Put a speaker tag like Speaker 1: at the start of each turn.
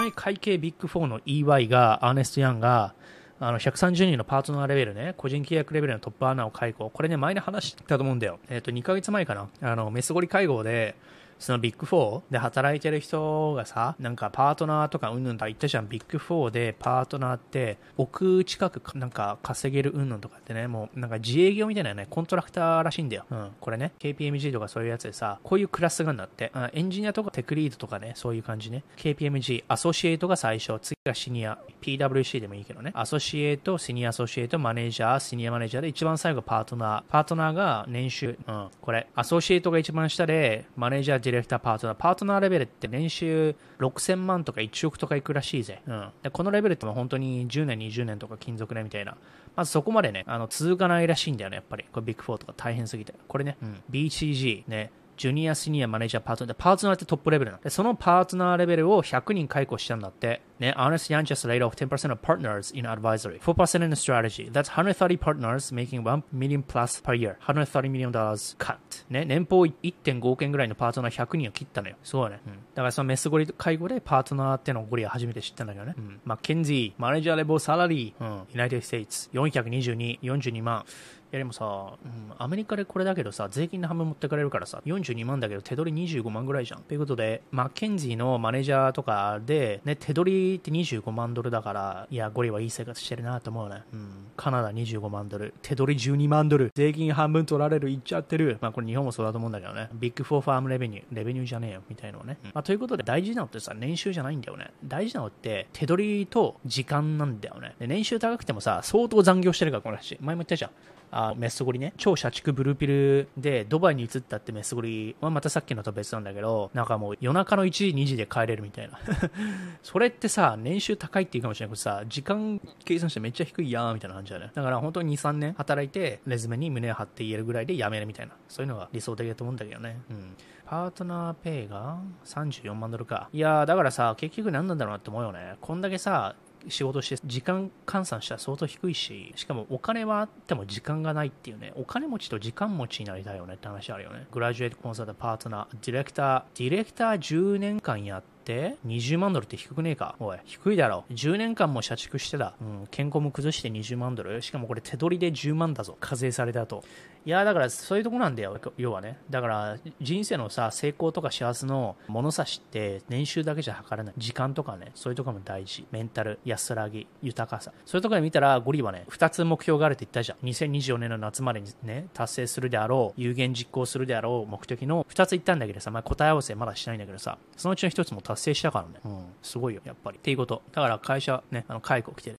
Speaker 1: なみに会計ビッグ4の EY が、アーネスト・ヤンが、あの、130人のパートナーレベルね、個人契約レベルのトップアナを解雇。これね、前に話したと思うんだよ。えっ、と、2ヶ月前かな。あの、メスゴリ会合で、そのビッグ4で働いてる人がさ、なんかパートナーとかうんぬんとか言ったじゃん。ビッグ4でパートナーって億近くなんか稼げるうんぬんとかってね、もうなんか自営業みたいなね、コントラクターらしいんだよ。うん。これね、KPMG とかそういうやつでさ、こういうクラスがあるんだって。あエンジニアとかテクリードとかね、そういう感じね。KPMG、アソシエイトが最初、次がシニア、PWC でもいいけどね。アソシエイト、シニアアソシエイト、マネージャー、シニアマネージャーで一番最後パートナー。パートナーが年収、うん。これ、アソシエイトが一番下で、マネージャー、ディレクター、パートナー。パートナーレベルって年収6000万とか1億とかいくらしいぜ。うん。で、このレベルって本当に10年、20年とか金属ねみたいな。まずそこまでね、あの、続かないらしいんだよね、やっぱり。これビッグ4とか大変すぎて。これね、うん、BCG ね、ジュニア、シニア、マネージャー、パートナー。パートナーってトップレベルなの。で、そのパートナーレベルを100人解雇したんだって。ね、Honest Young just laid off 10% of partners in advisory, 4% in strategy. That's 130 partners making 1 million plus per year. 130 million dollars cut. ね、年俸1.5億円ぐらいのパートナー100人を切ったのよ。すごいね。うん。だからそのメスゴリ解雇でパートナーってのゴリは初めて知ったんだけどね。うん。マッキンゼー、 manager level salary、うん。 United States、422、42万。いやでもさ、うん、アメリカでこれだけどさ、税金の半分持ってかれるからさ、42万だけど手取り25万ぐらいじゃん。ということで、マッキンゼーのマネージャーとかで、ね、手取りって25万ドルだから、いや、ゴリはいい生活してるなと思うね。うん。カナダ25万ドル、手取り12万ドル、税金半分取られる、いっちゃってる。まあこれ日本もそうだと思うんだけどね。 Big Four firm revenue、revenue じゃねえよ、みたいなのね。うん、まあということで大事なのってさ、年収じゃないんだよね。大事なのって手取りと時間なんだよね。で年収高くてもさ、相当残業してるから、この話。前も言ったじゃん。あメスゴリね、超社畜 blue pill でドバイに移ったってメスゴリはまたさっきのと別なんだけど、なんかもう夜中の1時、2時で帰れるみたいな。それってさ、年収高いって言うかもしれないけどさ、時間計算してめっちゃ低いやーみたいな感じだね。だから本当に2、3年働いて、レズメに胸張って言えるぐらいで辞めるみたいな。そういうのが理想的だと思うんだけどね。うん。パートナーペイが34万ドルか。いやー、だからさ、結局何なんだろうなって思うよね。こんだけさ、仕事して時間換算したら相当低いし、しかもお金はあっても時間がないっていうね、お金持ちと時間持ちになりたいよねって話あるよね。グラジュエートコンサルタパートナー、ディレクター、ディレクター10年間やって、20万ドルって低くねえか？おい、低いだろ。10年間も社畜してた。うん、健康も崩して20万ドル。しかもこれ手取りで10万だぞ。課税されたと。いや、だからそういうとこなんだよ。要はね。だから人生のさ、成功とか幸せの物差しって年収だけじゃ測れない。時間とかね、そういうとこも大事。メンタル、安らぎ、豊かさ。そういうとこで見たら、ゴリはね、2つ目標があるって言ったじゃん。2024年の夏までにね、達成するであろう、有言実行するであろう目的の2つ言ったんだけどさ、まあ、答え合わせまだしないんだけどさ、そのうちの1つも達成したからね。うん、すごいよ、やっぱり。っていうこと。だから会社ね、あの、解雇来てる。